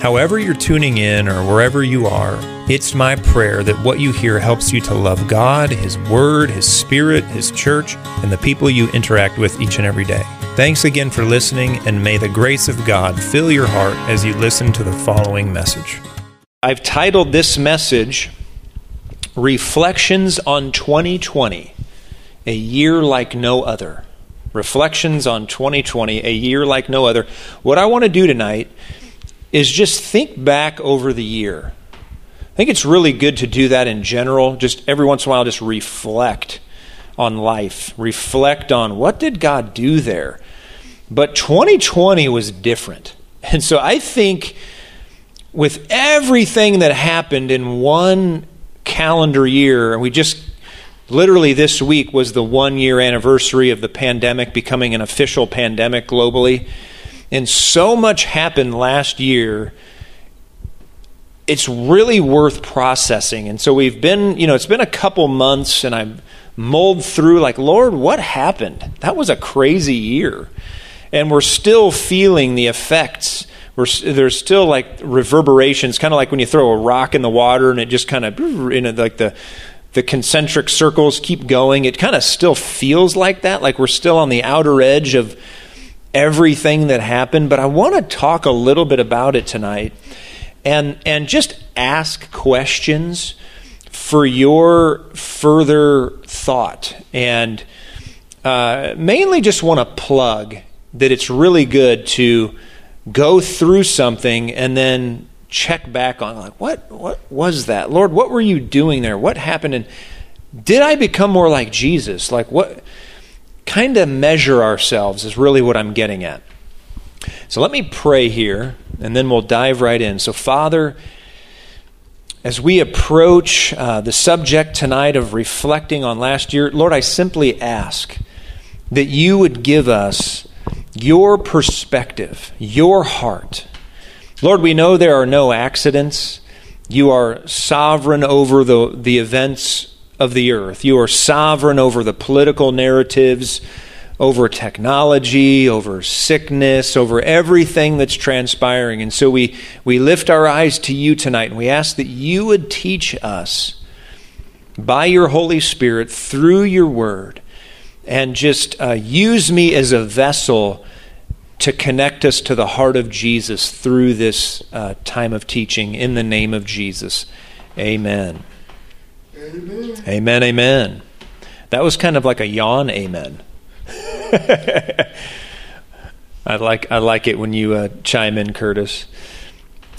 However, you're tuning in or wherever you are, it's my prayer that what you hear helps you to love God, His Word, His Spirit, His church, and the people you interact with each and every day. Thanks again for listening, and may the grace of God fill your heart as you listen to the following message. I've titled this message Reflections on 2020, a year like no other. Reflections on 2020, a year like no other. What I want to do tonight is just think back over the year. I think it's really good to do that in general, just every once in a while, just reflect on life, reflect on what did God do there. But 2020 was different. And so I think with everything that happened in one calendar year, and we just literally this week was the one year anniversary of the pandemic becoming an official pandemic globally. And so much happened last year. It's really worth processing. And so we've been, you know, it's been a couple months and I've mulled through, like, Lord, what happened? That was a crazy year. And we're still feeling the effects. We're, there's still like reverberations, kind of like when you throw a rock in the water and it just kind of, you know, like the, the concentric circles keep going. It kind of still feels like that, like we're still on the outer edge of everything that happened, but I want to talk a little bit about it tonight and and just ask questions for your further thought. And uh, mainly just want to plug that it's really good to go through something and then check back on like what what was that? Lord what were you doing there? What happened? And did i become more like jesus? Like what kind of measure ourselves, is really what I'm getting at. So let me pray here, and then we'll dive right in. So, Father, as we approach uh, the subject tonight of reflecting on last year, Lord, I simply ask that you would give us your perspective, your heart. Lord, we know there are no accidents. You are sovereign over the, the events of the earth. You are sovereign over the political narratives, over technology, over sickness, over everything that's transpiring. And so we, we lift our eyes to you tonight and we ask that you would teach us by your Holy Spirit through your word and just uh, use me as a vessel to connect us to the heart of Jesus through this uh, time of teaching in the name of Jesus. Amen. Amen. Amen, amen. That was kind of like a yawn amen. I like I like it when you uh, chime in, Curtis.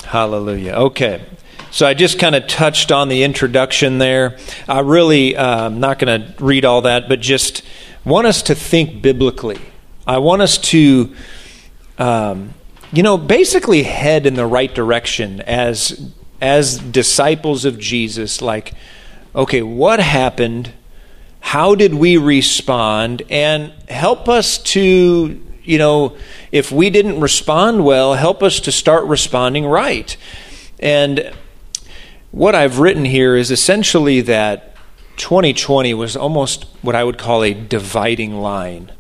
Hallelujah. Okay. So I just kind of touched on the introduction there. I really, uh, I'm not going to read all that, but just want us to think biblically. I want us to, um, you know, basically head in the right direction as as disciples of Jesus. Like, okay, what happened? How did we respond? And help us to, you know, if we didn't respond well, help us to start responding right. And what I've written here is essentially that 2020 was almost what I would call a dividing line.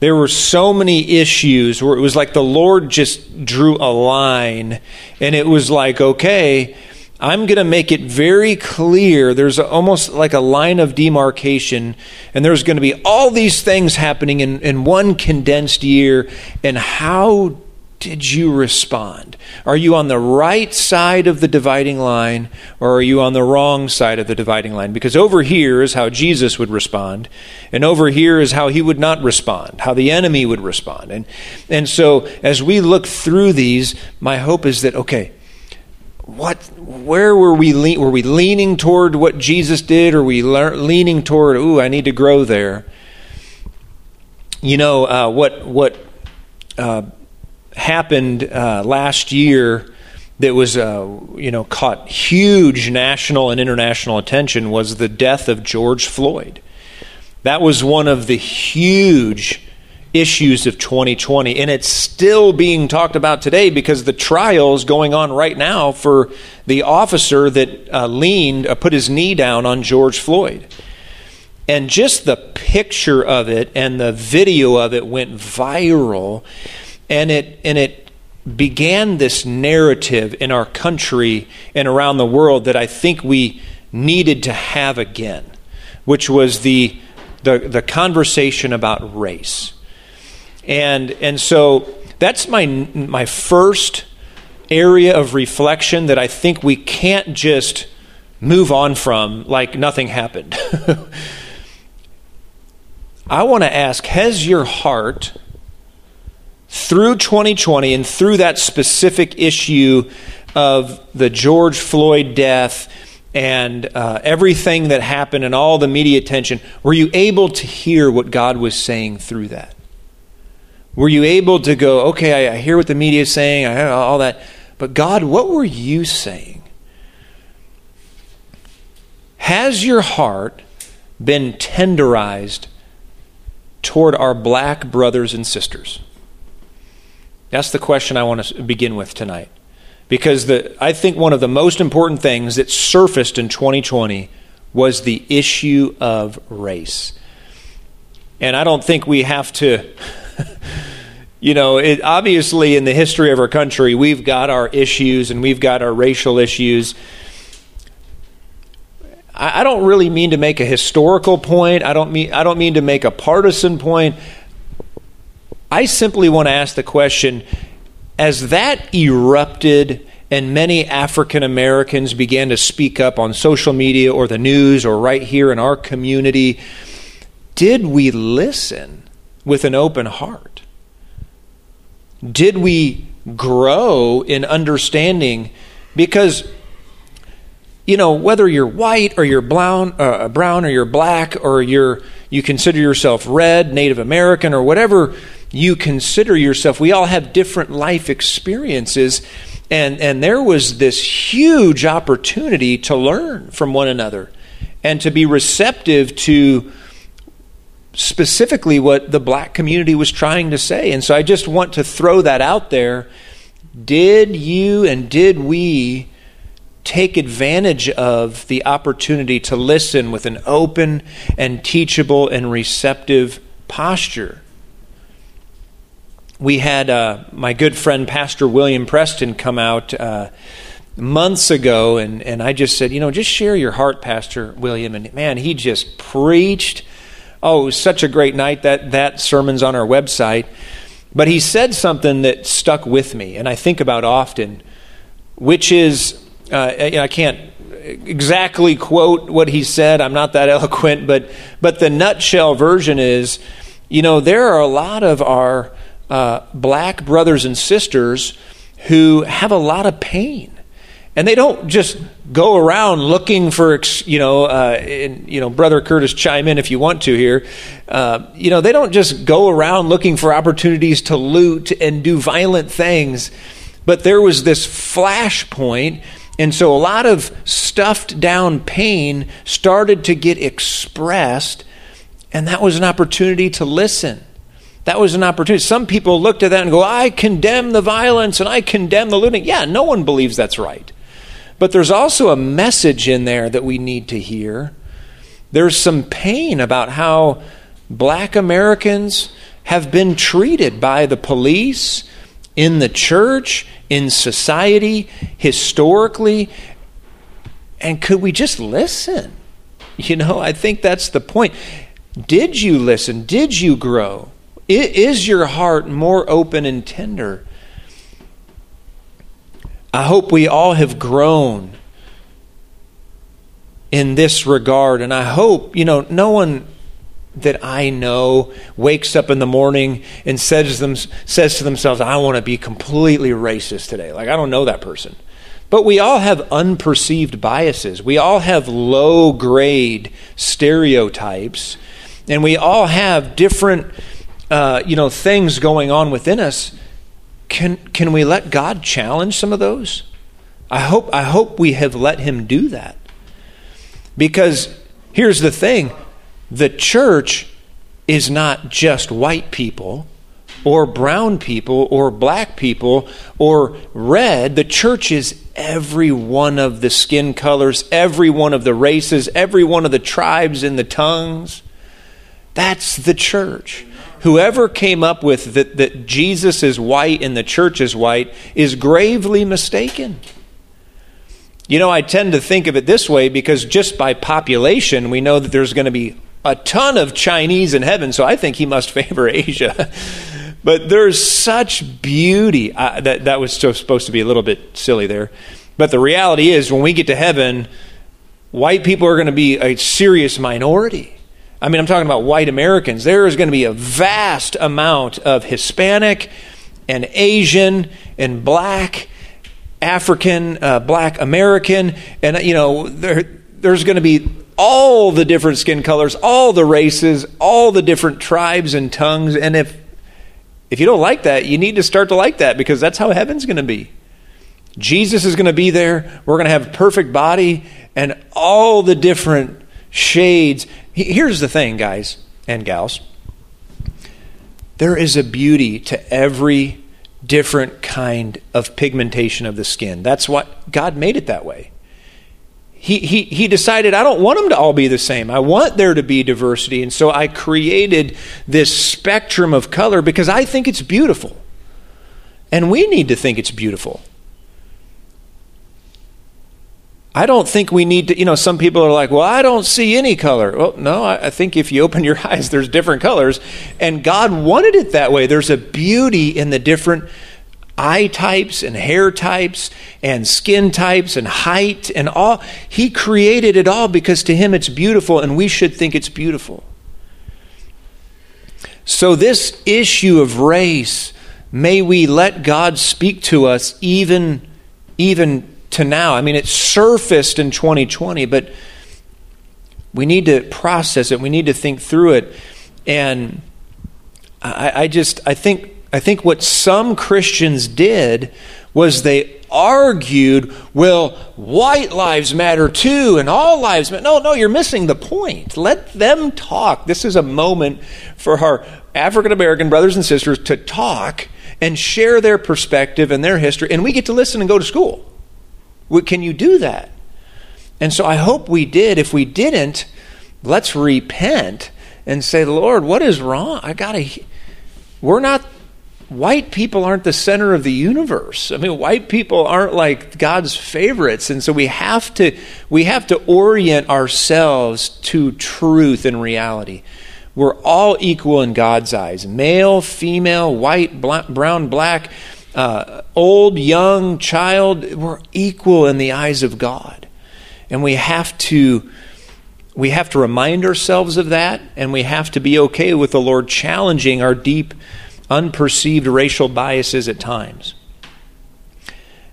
There were so many issues where it was like the Lord just drew a line, and it was like, okay, I'm going to make it very clear. There's almost like a line of demarcation, and there's going to be all these things happening in, in one condensed year. And how did you respond? Are you on the right side of the dividing line, or are you on the wrong side of the dividing line? Because over here is how Jesus would respond, and over here is how he would not respond, how the enemy would respond. And, and so as we look through these, my hope is that, okay, what where were we le- were we leaning toward what Jesus did? Or we le- leaning toward ooh I need to grow there. You know uh, what what uh, happened uh, last year that was uh, you know caught huge national and international attention was the death of George Floyd. That was one of the huge issues of 2020, and it's still being talked about today because the trial is going on right now for the officer that uh, leaned, uh, put his knee down on George Floyd. And just the picture of it and the video of it went viral, and it and it began this narrative in our country and around the world that I think we needed to have again, which was the the, the conversation about race. And, and so that's my, my first area of reflection that I think we can't just move on from like nothing happened. I want to ask Has your heart, through 2020 and through that specific issue of the George Floyd death and uh, everything that happened and all the media attention, were you able to hear what God was saying through that? Were you able to go, okay, I, hear what the media is saying, I hear all that, but God, what were you saying? Has your heart been tenderized toward our black brothers and sisters? That's the question I want to begin with tonight. Because the, I think one of the most important things that surfaced in 2020 was the issue of race. And I don't think we have to you know, it, obviously in the history of our country, we've got our issues and we've got our racial issues. I, I don't really mean to make a historical point. I don't mean I don't mean to make a partisan point. I simply want to ask the question: as that erupted and many African Americans began to speak up on social media or the news or right here in our community, did we listen with an open heart? Did we grow in understanding? Because, you know, whether you're white or you're brown, uh, brown or you're black or you're, you consider yourself red, Native American, or whatever you consider yourself, we all have different life experiences. And, and there was this huge opportunity to learn from one another and to be receptive to specifically what the black community was trying to say. And so I just want to throw that out there. Did you and did we take advantage of the opportunity to listen with an open and teachable and receptive posture? We had uh, my good friend Pastor William Preston come out uh, months ago, and, and I just said, you know, just share your heart, Pastor William. And man, he just preached oh, it was such a great night. That, that sermon's on our website. But he said something that stuck with me and I think about often, which is uh, I can't exactly quote what he said. I'm not that eloquent, but, but the nutshell version is you know, there are a lot of our uh, black brothers and sisters who have a lot of pain and they don't just go around looking for you know uh, and, you know brother curtis chime in if you want to here uh, you know they don't just go around looking for opportunities to loot and do violent things but there was this flashpoint and so a lot of stuffed down pain started to get expressed and that was an opportunity to listen that was an opportunity. Some people looked at that and go, I condemn the violence and I condemn the looting. Yeah, no one believes that's right. But there's also a message in there that we need to hear. There's some pain about how black Americans have been treated by the police, in the church, in society, historically. And could we just listen? You know, I think that's the point. Did you listen? Did you grow? Is your heart more open and tender? I hope we all have grown in this regard. And I hope, you know, no one that I know wakes up in the morning and says, them, says to themselves, I want to be completely racist today. Like, I don't know that person. But we all have unperceived biases. We all have low grade stereotypes. And we all have different, uh, you know, things going on within us can, can we let God challenge some of those? I hope, I hope we have let Him do that. Because here's the thing the church is not just white people or brown people or black people or red. The church is every one of the skin colors, every one of the races, every one of the tribes and the tongues. That's the church. Whoever came up with that, that Jesus is white and the church is white is gravely mistaken. You know, I tend to think of it this way because just by population, we know that there's going to be a ton of Chinese in heaven, so I think he must favor Asia. but there's such beauty. Uh, that, that was supposed to be a little bit silly there. But the reality is, when we get to heaven, white people are going to be a serious minority. I mean, I'm talking about white Americans. There is going to be a vast amount of Hispanic and Asian and black, African, uh, black American, and, you know, there, there's going to be all the different skin colors, all the races, all the different tribes and tongues. And if if you don't like that, you need to start to like that because that's how heaven's going to be. Jesus is going to be there. We're going to have a perfect body and all the different shades. Here's the thing, guys and gals. There is a beauty to every different kind of pigmentation of the skin. That's what God made it that way he, he, he decided, I don't want them to all be the same. I want there to be diversity. And so I created this spectrum of color because I think it's beautiful. And we need to think it's beautiful. I don't think we need to, you know, some people are like, well, I don't see any color. Well, no, I, I think if you open your eyes, there's different colors. And God wanted it that way. There's a beauty in the different eye types and hair types and skin types and height and all. He created it all because to him it's beautiful and we should think it's beautiful. So, this issue of race, may we let God speak to us even, even to now. I mean, it surfaced in 2020, but we need to process it. We need to think through it. And I, I just, I think I think what some Christians did was they argued, well, white lives matter too, and all lives matter. No, no, you're missing the point. Let them talk. This is a moment for our African American brothers and sisters to talk and share their perspective and their history, and we get to listen and go to school. Can you do that? And so I hope we did. If we didn't, let's repent and say, Lord, what is wrong? I got to. We're not white people aren't the center of the universe. I mean, white people aren't like God's favorites, and so we have to we have to orient ourselves to truth and reality. We're all equal in God's eyes: male, female, white, black, brown, black, uh, old, young, child. We're equal in the eyes of God, and we have to. We have to remind ourselves of that, and we have to be okay with the Lord challenging our deep unperceived racial biases at times.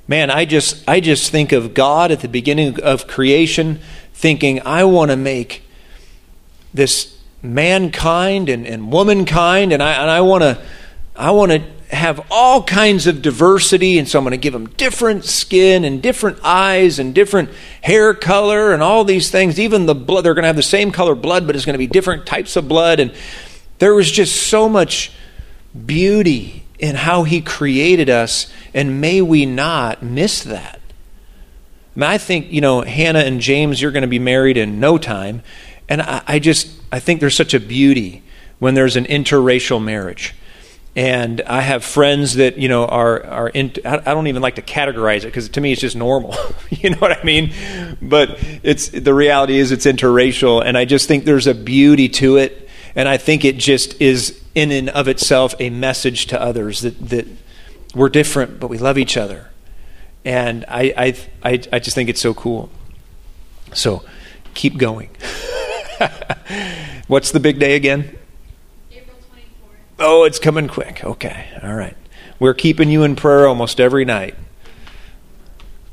Man, I just I just think of God at the beginning of creation thinking I want to make this mankind and, and womankind and I and I want to I want to have all kinds of diversity and so I'm going to give them different skin and different eyes and different hair color and all these things even the blood they're going to have the same color blood but it's going to be different types of blood and there was just so much beauty in how He created us, and may we not miss that. I, I think, you know, Hannah and James, you're going to be married in no time. And I, I just, I think there's such a beauty when there's an interracial marriage. And I have friends that you know are are in, I don't even like to categorize it because to me it's just normal. you know what I mean? But it's the reality is it's interracial, and I just think there's a beauty to it, and I think it just is in and of itself a message to others that, that we're different, but we love each other. And I, I, I, I just think it's so cool. So keep going. What's the big day again? April 24th. Oh, it's coming quick. Okay. All right. We're keeping you in prayer almost every night.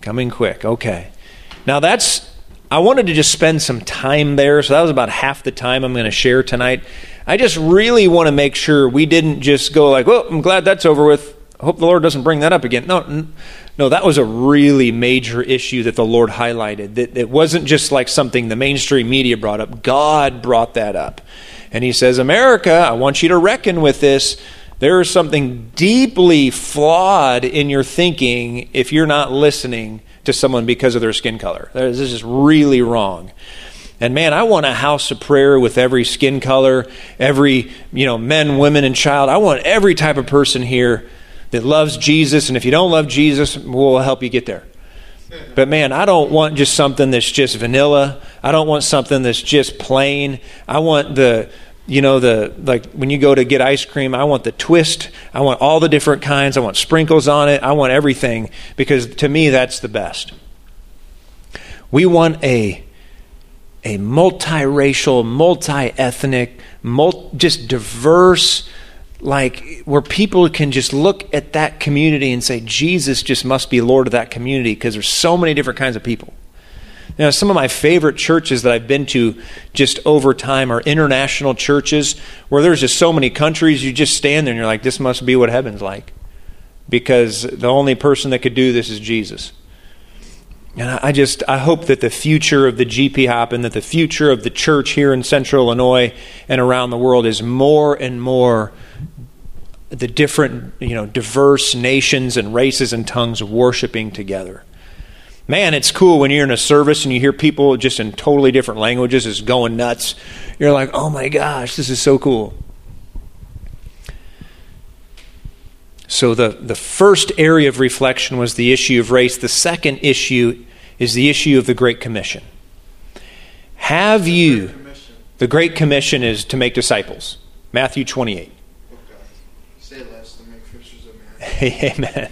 Coming quick. Okay. Now that's I wanted to just spend some time there, so that was about half the time I'm going to share tonight. I just really want to make sure we didn't just go like, well, I'm glad that's over with. I hope the Lord doesn't bring that up again. No, no, that was a really major issue that the Lord highlighted. That it wasn't just like something the mainstream media brought up. God brought that up. And he says, America, I want you to reckon with this. There is something deeply flawed in your thinking if you're not listening to someone because of their skin color. This is really wrong. And man, I want a house of prayer with every skin color, every, you know, men, women, and child. I want every type of person here that loves Jesus. And if you don't love Jesus, we'll help you get there. But man, I don't want just something that's just vanilla. I don't want something that's just plain. I want the, you know, the, like when you go to get ice cream, I want the twist. I want all the different kinds. I want sprinkles on it. I want everything because to me, that's the best. We want a a multiracial, multi-ethnic, multi, just diverse, like where people can just look at that community and say, Jesus just must be Lord of that community because there's so many different kinds of people. Now, some of my favorite churches that I've been to just over time are international churches where there's just so many countries. You just stand there and you're like, this must be what heaven's like. Because the only person that could do this is Jesus. And I just I hope that the future of the GP Hop and that the future of the church here in Central Illinois and around the world is more and more the different you know diverse nations and races and tongues worshiping together. Man, it's cool when you're in a service and you hear people just in totally different languages is going nuts. You're like, "Oh my gosh, this is so cool." So, the, the first area of reflection was the issue of race. The second issue is the issue of the Great Commission. Have you, the Great Commission is to make disciples. Matthew 28. Okay. Say less to make fishers of men. Amen.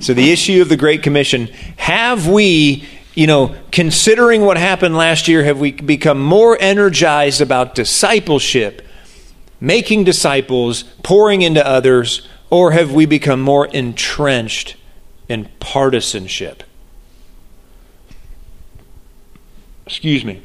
So, the issue of the Great Commission have we, you know, considering what happened last year, have we become more energized about discipleship, making disciples, pouring into others, or have we become more entrenched in partisanship? Excuse me.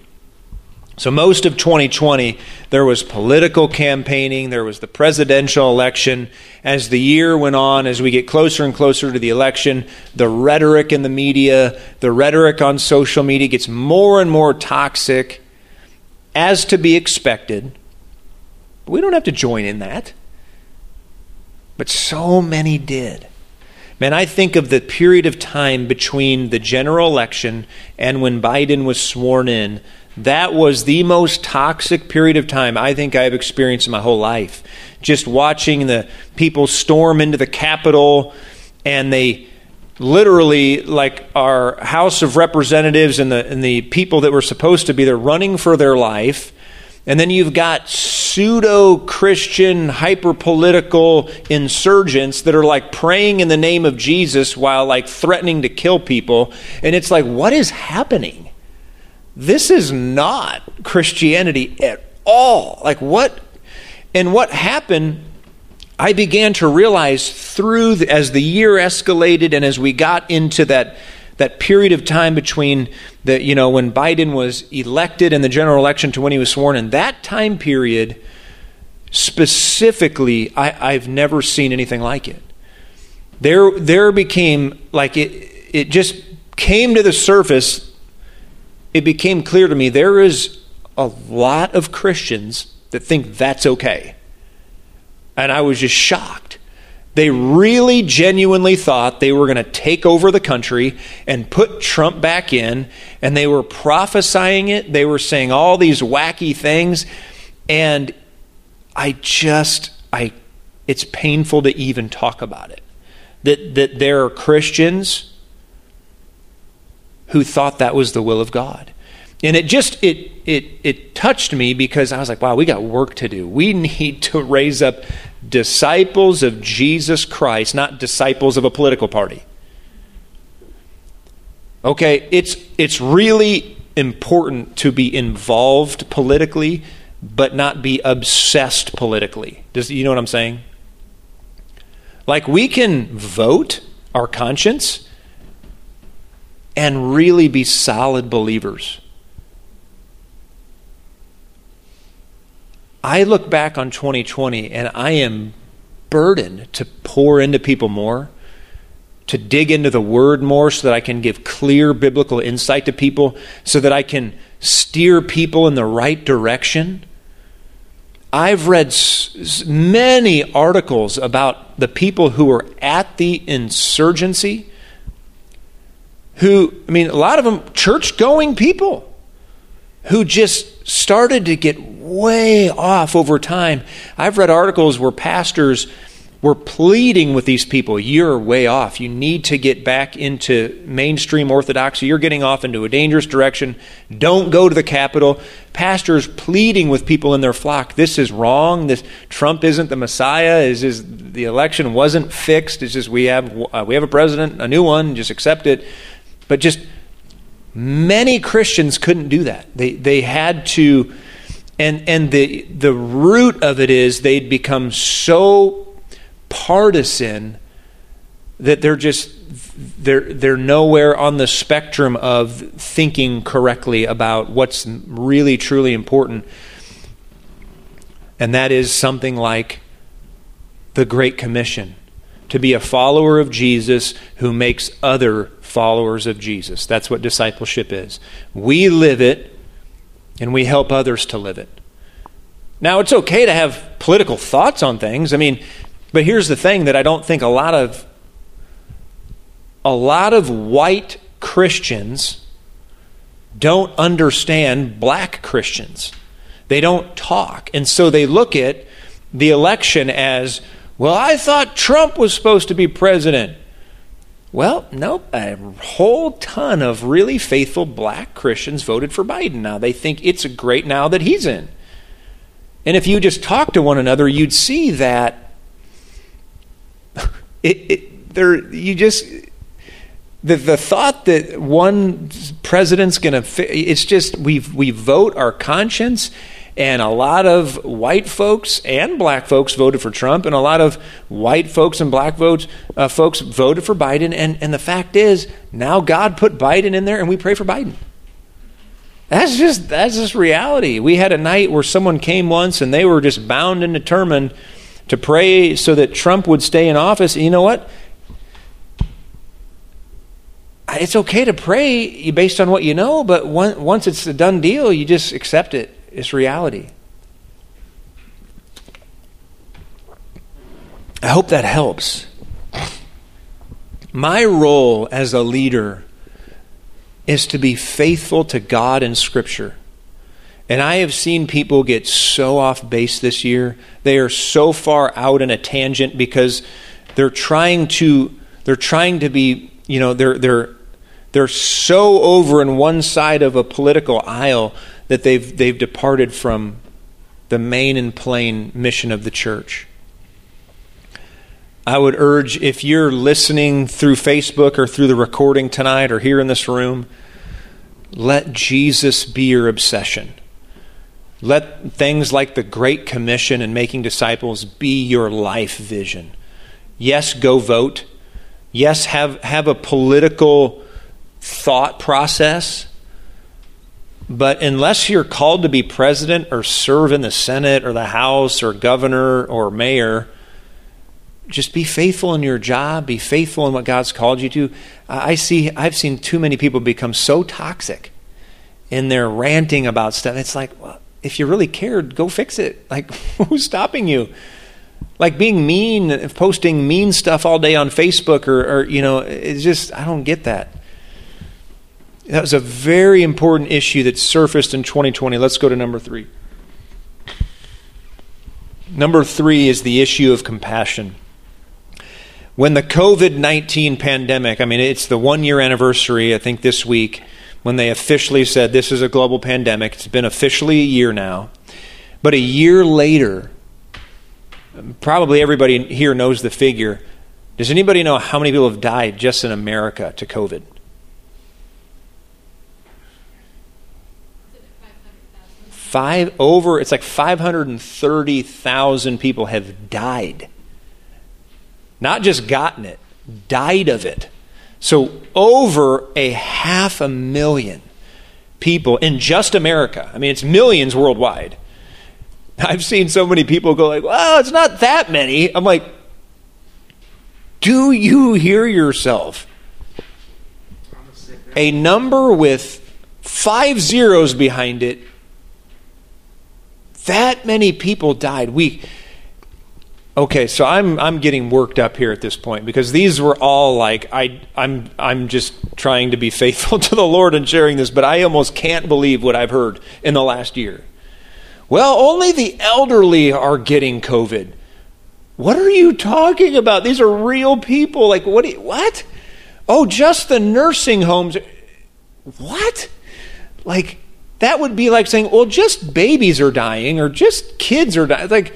So, most of 2020, there was political campaigning, there was the presidential election. As the year went on, as we get closer and closer to the election, the rhetoric in the media, the rhetoric on social media gets more and more toxic, as to be expected. But we don't have to join in that. But so many did. Man, I think of the period of time between the general election and when Biden was sworn in. That was the most toxic period of time I think I've experienced in my whole life. Just watching the people storm into the Capitol and they literally, like our House of Representatives and the, and the people that were supposed to be there running for their life. And then you've got pseudo Christian, hyper political insurgents that are like praying in the name of Jesus while like threatening to kill people. And it's like, what is happening? This is not Christianity at all. Like, what? And what happened, I began to realize through, the, as the year escalated and as we got into that that period of time between the you know when Biden was elected in the general election to when he was sworn in that time period specifically I, I've never seen anything like it. There there became like it it just came to the surface. It became clear to me there is a lot of Christians that think that's okay. And I was just shocked they really genuinely thought they were going to take over the country and put Trump back in, and they were prophesying it. They were saying all these wacky things. And I just, I, it's painful to even talk about it. That, that there are Christians who thought that was the will of God. And it just it it it touched me because I was like, wow, we got work to do. We need to raise up disciples of Jesus Christ, not disciples of a political party. Okay, it's it's really important to be involved politically, but not be obsessed politically. Does you know what I'm saying? Like we can vote our conscience and really be solid believers. I look back on 2020 and I am burdened to pour into people more, to dig into the word more so that I can give clear biblical insight to people, so that I can steer people in the right direction. I've read many articles about the people who were at the insurgency, who, I mean, a lot of them church going people who just started to get way off over time. I've read articles where pastors were pleading with these people you're way off. You need to get back into mainstream orthodoxy. You're getting off into a dangerous direction. Don't go to the Capitol. Pastors pleading with people in their flock this is wrong. This Trump isn't the Messiah. Is is the election wasn't fixed. It's just we have uh, we have a president, a new one, just accept it. But just many Christians couldn't do that. They they had to and and the the root of it is they'd become so partisan that they're just they're they're nowhere on the spectrum of thinking correctly about what's really truly important. And that is something like the great commission to be a follower of Jesus who makes other followers of Jesus. That's what discipleship is. We live it and we help others to live it now it's okay to have political thoughts on things i mean but here's the thing that I don't think a lot of a lot of white Christians don't understand black Christians. They don't talk. And so they look at the election as, well, I thought Trump was supposed to be president. Well, nope. A whole ton of really faithful black Christians voted for Biden now. They think it's a great now that he's in. And if you just talk to one another, you'd see that it, it, there, you just the the thought that one president's going to it's just we we vote our conscience and a lot of white folks and black folks voted for Trump, and a lot of white folks and black votes uh, folks voted for Biden. And, and the fact is, now God put Biden in there, and we pray for Biden. That's just that's just reality. We had a night where someone came once, and they were just bound and determined to pray so that Trump would stay in office. And you know what? It's okay to pray based on what you know, but once it's a done deal, you just accept it. It's reality. I hope that helps. My role as a leader is to be faithful to God and Scripture. And I have seen people get so off base this year. They are so far out in a tangent because they're trying to they're trying to be, you know, they're they're they're so over in one side of a political aisle that they've they've departed from the main and plain mission of the church. I would urge if you're listening through Facebook or through the recording tonight or here in this room, let Jesus be your obsession. Let things like the Great Commission and making disciples be your life vision. Yes, go vote. Yes, have, have a political thought process. But unless you're called to be president or serve in the Senate or the House or governor or mayor, just be faithful in your job, be faithful in what God's called you to. I see I've seen too many people become so toxic in their ranting about stuff. It's like, well, if you really cared, go fix it. Like, who's stopping you? Like being mean, posting mean stuff all day on Facebook, or, or you know, it's just, I don't get that. That was a very important issue that surfaced in 2020. Let's go to number three. Number three is the issue of compassion. When the COVID 19 pandemic, I mean, it's the one year anniversary, I think, this week when they officially said this is a global pandemic. It's been officially a year now. But a year later, probably everybody here knows the figure. Does anybody know how many people have died just in America to COVID? Five over, it's like 530,000 people have died. Not just gotten it, died of it. So, over a half a million people in just America. I mean, it's millions worldwide. I've seen so many people go like, "Well, it's not that many." I'm like, Do you hear yourself? A number with five zeros behind it. That many people died. We Okay, so I'm I'm getting worked up here at this point because these were all like I I'm I'm just trying to be faithful to the Lord and sharing this, but I almost can't believe what I've heard in the last year. Well, only the elderly are getting COVID. What are you talking about? These are real people. Like what? you- What? Oh, just the nursing homes. What? Like that would be like saying, well, just babies are dying or just kids are dying. Like,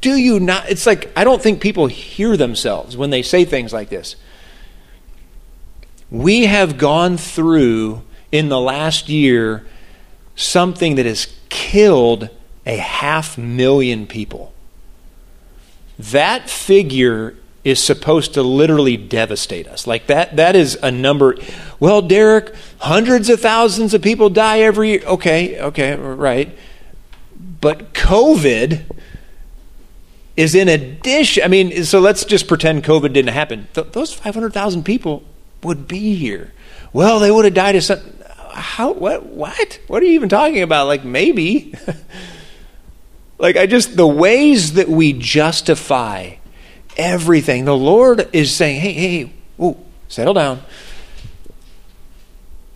do you not? It's like I don't think people hear themselves when they say things like this. We have gone through in the last year something that has killed a half million people. That figure is supposed to literally devastate us. Like that that is a number well, Derek, hundreds of thousands of people die every year. Okay, okay, right. But COVID is in addition. I mean, so let's just pretend COVID didn't happen. Th- those 500,000 people would be here. Well, they would have died of some. How? What? What? What are you even talking about? Like maybe. like I just the ways that we justify everything. The Lord is saying, "Hey, hey, hey, ooh, settle down."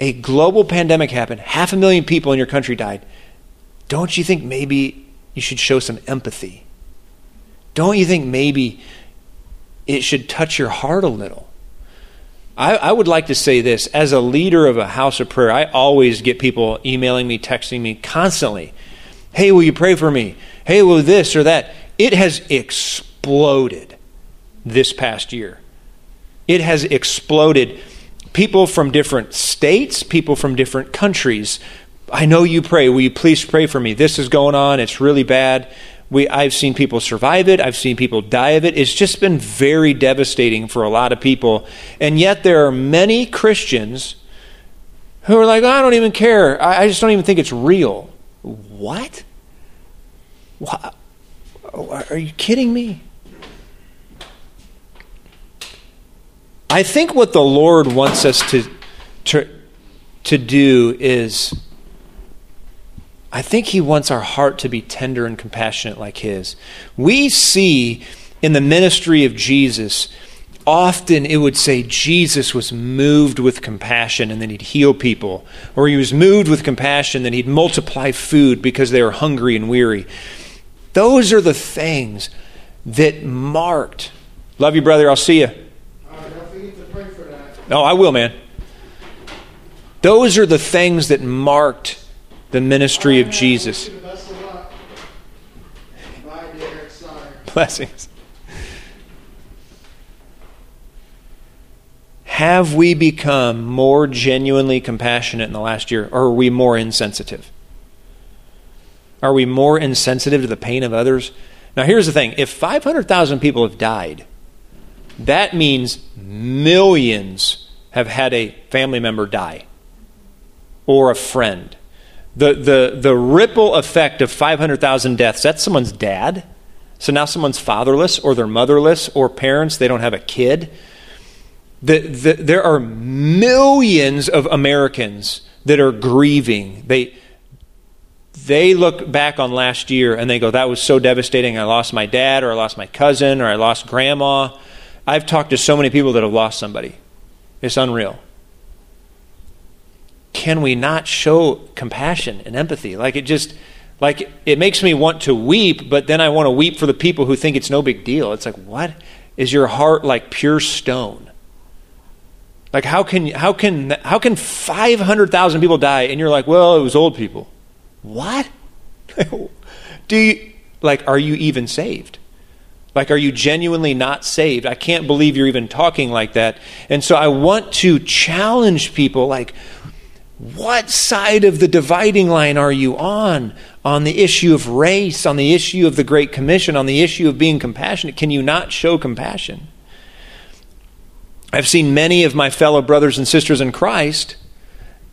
A global pandemic happened. Half a million people in your country died. Don't you think maybe you should show some empathy? Don't you think maybe it should touch your heart a little? I, I, would like to say this as a leader of a house of prayer, I always get people emailing me, texting me constantly. Hey, will you pray for me? Hey, will this or that? It has exploded this past year. It has exploded. People from different states, people from different countries. I know you pray. Will you please pray for me? This is going on. It's really bad. We, I've seen people survive it. I've seen people die of it. It's just been very devastating for a lot of people. And yet, there are many Christians who are like, I don't even care. I, I just don't even think it's real. What? what? Are you kidding me? I think what the Lord wants us to, to, to do is I think he wants our heart to be tender and compassionate like his. We see in the ministry of Jesus, often it would say Jesus was moved with compassion and then he'd heal people, or he was moved with compassion, then he'd multiply food because they were hungry and weary. Those are the things that marked. Love you, brother. I'll see you. Uh, don't forget to pray Oh, I will, man. Those are the things that marked the ministry of Jesus. Blessings. Have we become more genuinely compassionate in the last year, or are we more insensitive? Are we more insensitive to the pain of others? Now, here's the thing if 500,000 people have died, that means millions have had a family member die or a friend. The, the, the ripple effect of 500,000 deaths, that's someone's dad. So now someone's fatherless or they're motherless or parents, they don't have a kid. The, the, there are millions of Americans that are grieving. They, they look back on last year and they go, That was so devastating. I lost my dad, or I lost my cousin, or I lost grandma. I've talked to so many people that have lost somebody. It's unreal. Can we not show compassion and empathy? Like it just, like it makes me want to weep, but then I want to weep for the people who think it's no big deal. It's like, what? Is your heart like pure stone? Like how can how can how can 500,000 people die and you're like, "Well, it was old people." What? Do you like are you even saved? Like are you genuinely not saved? I can't believe you're even talking like that. And so I want to challenge people like what side of the dividing line are you on? On the issue of race, on the issue of the Great Commission, on the issue of being compassionate? Can you not show compassion? I've seen many of my fellow brothers and sisters in Christ,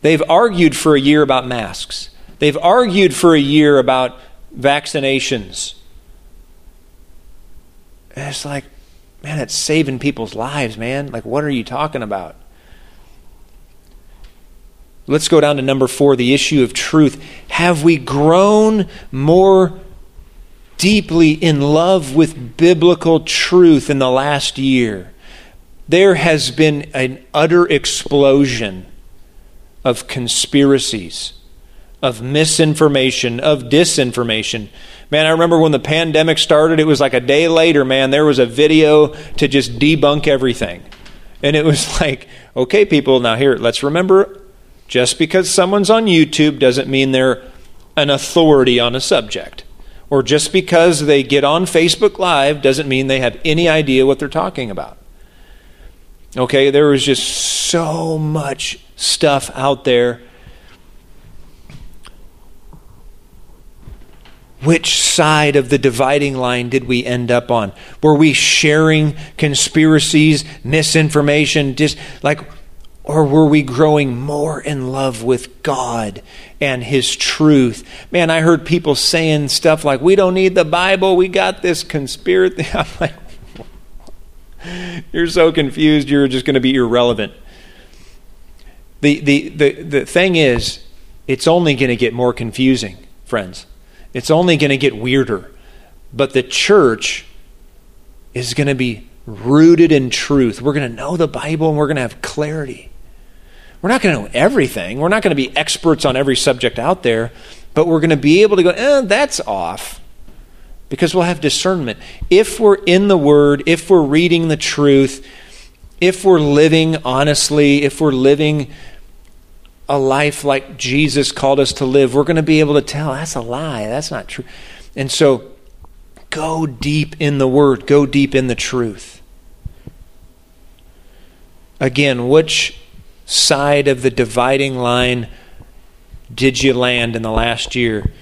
they've argued for a year about masks. They've argued for a year about vaccinations. And it's like, man, it's saving people's lives, man. Like, what are you talking about? Let's go down to number four the issue of truth. Have we grown more deeply in love with biblical truth in the last year? There has been an utter explosion of conspiracies, of misinformation, of disinformation. Man, I remember when the pandemic started, it was like a day later, man, there was a video to just debunk everything. And it was like, okay, people, now here, let's remember just because someone's on YouTube doesn't mean they're an authority on a subject. Or just because they get on Facebook Live doesn't mean they have any idea what they're talking about. Okay, there was just so much stuff out there. Which side of the dividing line did we end up on? Were we sharing conspiracies, misinformation, just like or were we growing more in love with God and His truth? Man, I heard people saying stuff like, we don't need the Bible, we got this conspiracy. I'm like, you're so confused, you're just going to be irrelevant. The, the, the, the thing is, it's only going to get more confusing, friends. It's only going to get weirder. But the church is going to be rooted in truth. We're going to know the Bible and we're going to have clarity. We're not going to know everything. We're not going to be experts on every subject out there, but we're going to be able to go, eh, that's off. Because we'll have discernment. If we're in the Word, if we're reading the truth, if we're living honestly, if we're living a life like Jesus called us to live, we're going to be able to tell that's a lie. That's not true. And so go deep in the Word, go deep in the truth. Again, which side of the dividing line did you land in the last year?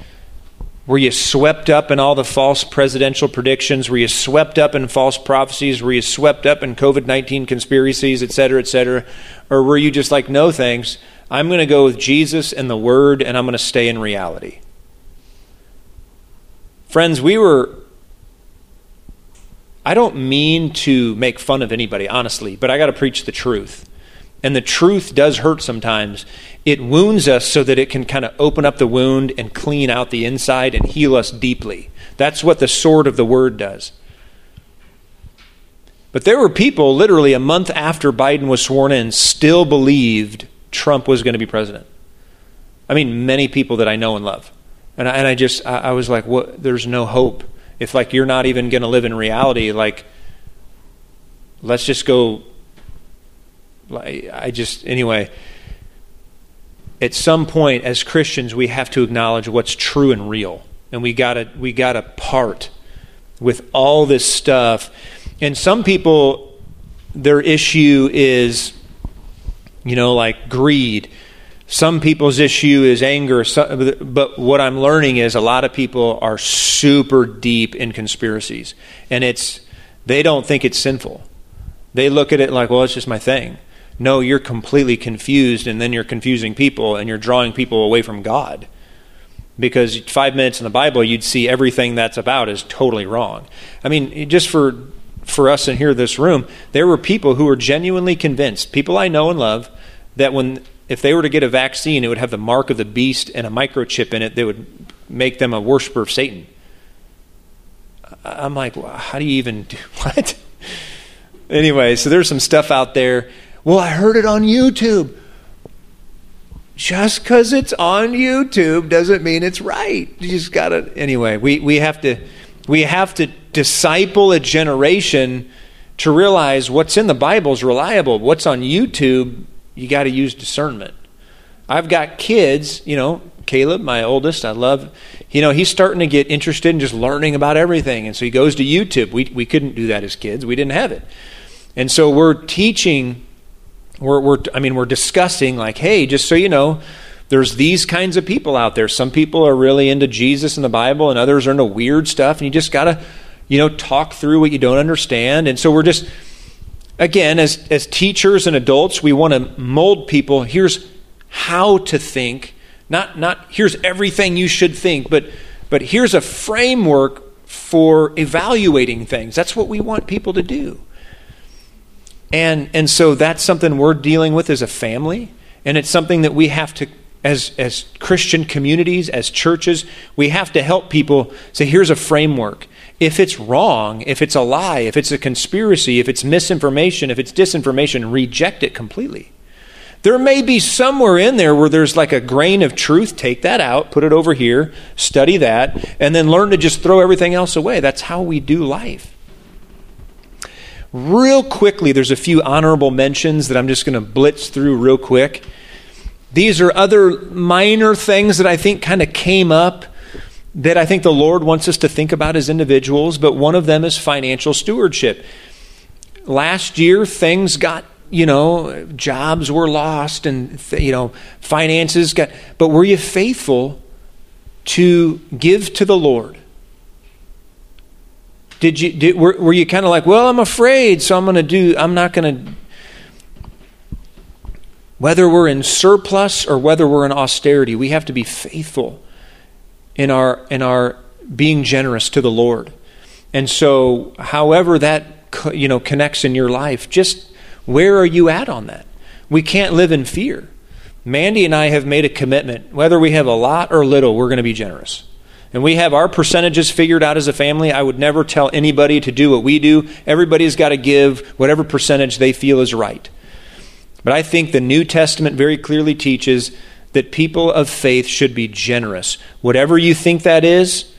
Were you swept up in all the false presidential predictions? Were you swept up in false prophecies? Were you swept up in COVID 19 conspiracies, et cetera, et cetera? Or were you just like, no thanks, I'm going to go with Jesus and the Word and I'm going to stay in reality? Friends, we were. I don't mean to make fun of anybody, honestly, but I got to preach the truth. And the truth does hurt sometimes. It wounds us so that it can kind of open up the wound and clean out the inside and heal us deeply. That's what the sword of the word does. But there were people literally a month after Biden was sworn in still believed Trump was going to be president. I mean, many people that I know and love. And I, and I just, I, I was like, what? There's no hope. If like you're not even going to live in reality, like, let's just go I just, anyway, at some point as Christians, we have to acknowledge what's true and real. And we gotta, we gotta part with all this stuff. And some people, their issue is, you know, like greed. Some people's issue is anger. But what I'm learning is a lot of people are super deep in conspiracies. And it's, they don't think it's sinful. They look at it like, well, it's just my thing. No, you're completely confused, and then you're confusing people, and you're drawing people away from God. Because five minutes in the Bible, you'd see everything that's about is totally wrong. I mean, just for for us in here, this room, there were people who were genuinely convinced, people I know and love, that when if they were to get a vaccine, it would have the mark of the beast and a microchip in it that would make them a worshiper of Satan. I'm like, well, how do you even do what? anyway, so there's some stuff out there well, I heard it on YouTube. Just because it's on YouTube doesn't mean it's right. You just gotta anyway. We we have to we have to disciple a generation to realize what's in the Bible is reliable. What's on YouTube, you got to use discernment. I've got kids, you know, Caleb, my oldest, I love, you know, he's starting to get interested in just learning about everything. And so he goes to YouTube. We, we couldn't do that as kids, we didn't have it. And so we're teaching we're, we're, I mean, we're discussing, like, hey, just so you know, there's these kinds of people out there. Some people are really into Jesus and the Bible, and others are into weird stuff, and you just got to, you know, talk through what you don't understand. And so we're just, again, as, as teachers and adults, we want to mold people. Here's how to think, not, not here's everything you should think, but, but here's a framework for evaluating things. That's what we want people to do. And, and so that's something we're dealing with as a family. And it's something that we have to, as, as Christian communities, as churches, we have to help people say, here's a framework. If it's wrong, if it's a lie, if it's a conspiracy, if it's misinformation, if it's disinformation, reject it completely. There may be somewhere in there where there's like a grain of truth. Take that out, put it over here, study that, and then learn to just throw everything else away. That's how we do life. Real quickly, there's a few honorable mentions that I'm just going to blitz through real quick. These are other minor things that I think kind of came up that I think the Lord wants us to think about as individuals, but one of them is financial stewardship. Last year, things got you know, jobs were lost and, you know, finances got, but were you faithful to give to the Lord? Did you, did, were, were you kind of like, well, I'm afraid, so I'm going to do, I'm not going to, whether we're in surplus or whether we're in austerity, we have to be faithful in our, in our being generous to the Lord. And so, however that, you know, connects in your life, just where are you at on that? We can't live in fear. Mandy and I have made a commitment. Whether we have a lot or little, we're going to be generous. And we have our percentages figured out as a family. I would never tell anybody to do what we do. Everybody's got to give whatever percentage they feel is right. But I think the New Testament very clearly teaches that people of faith should be generous. Whatever you think that is,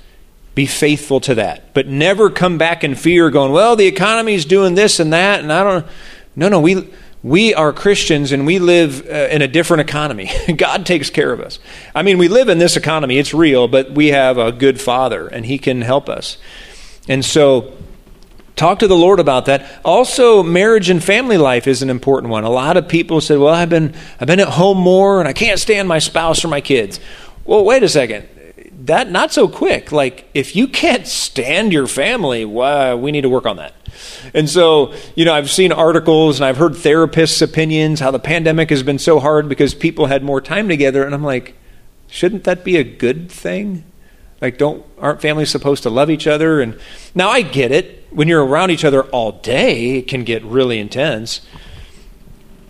be faithful to that. But never come back in fear going, well, the economy's doing this and that, and I don't. No, no, we, we are Christians and we live uh, in a different economy. God takes care of us. I mean, we live in this economy, it's real, but we have a good Father and He can help us. And so, talk to the Lord about that. Also, marriage and family life is an important one. A lot of people said, "Well, I've been I've been at home more and I can't stand my spouse or my kids." Well, wait a second. That not so quick. Like if you can't stand your family, well, we need to work on that. And so, you know, I've seen articles and I've heard therapists' opinions how the pandemic has been so hard because people had more time together. And I'm like, shouldn't that be a good thing? Like, don't aren't families supposed to love each other? And now I get it. When you're around each other all day, it can get really intense.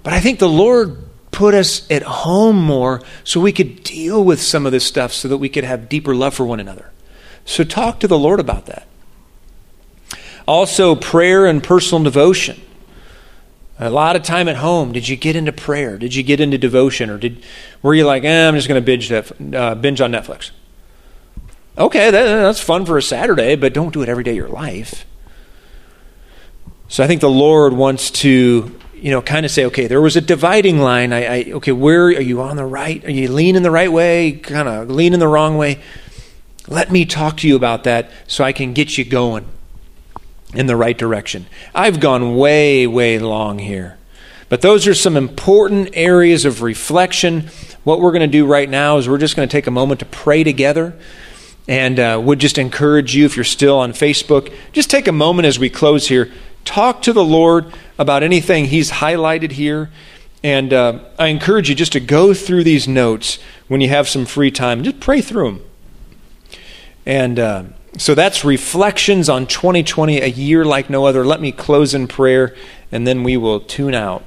But I think the Lord put us at home more so we could deal with some of this stuff so that we could have deeper love for one another. So talk to the Lord about that. Also, prayer and personal devotion. A lot of time at home. Did you get into prayer? Did you get into devotion? Or did were you like, eh, I'm just going to binge, uh, binge on Netflix? Okay, that, that's fun for a Saturday, but don't do it every day of your life. So I think the Lord wants to, you know, kind of say, okay, there was a dividing line. I, I okay, where are you on the right? Are you leaning the right way? Kind of leaning the wrong way? Let me talk to you about that so I can get you going in the right direction. I've gone way, way long here. But those are some important areas of reflection. What we're going to do right now is we're just going to take a moment to pray together. And uh, would just encourage you, if you're still on Facebook, just take a moment as we close here. Talk to the Lord about anything He's highlighted here. And uh, I encourage you just to go through these notes when you have some free time. Just pray through them. And. Uh, so that's reflections on 2020, a year like no other. Let me close in prayer and then we will tune out.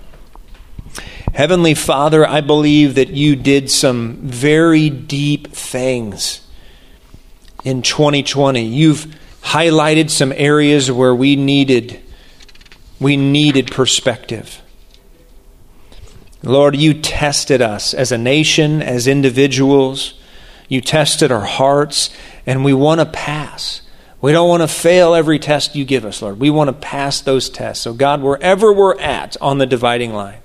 Heavenly Father, I believe that you did some very deep things in 2020. You've highlighted some areas where we needed we needed perspective. Lord, you tested us as a nation, as individuals. You tested our hearts, and we want to pass. We don't want to fail every test you give us, Lord. We want to pass those tests. So, God, wherever we're at on the dividing line,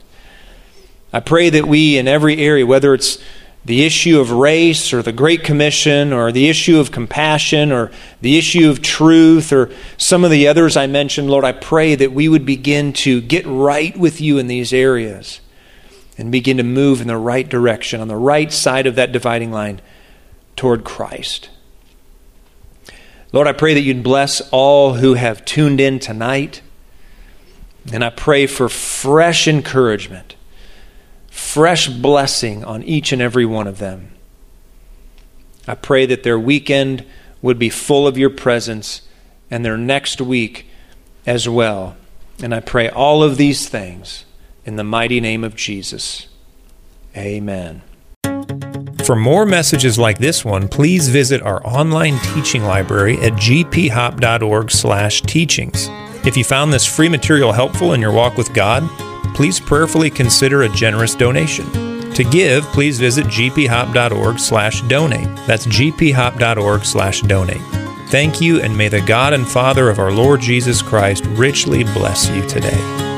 I pray that we, in every area, whether it's the issue of race or the Great Commission or the issue of compassion or the issue of truth or some of the others I mentioned, Lord, I pray that we would begin to get right with you in these areas and begin to move in the right direction, on the right side of that dividing line toward Christ. Lord, I pray that you'd bless all who have tuned in tonight. And I pray for fresh encouragement, fresh blessing on each and every one of them. I pray that their weekend would be full of your presence and their next week as well. And I pray all of these things in the mighty name of Jesus. Amen. For more messages like this one, please visit our online teaching library at gphop.org/teachings. If you found this free material helpful in your walk with God, please prayerfully consider a generous donation. To give, please visit gphop.org/donate. That's gphop.org/donate. Thank you, and may the God and Father of our Lord Jesus Christ richly bless you today.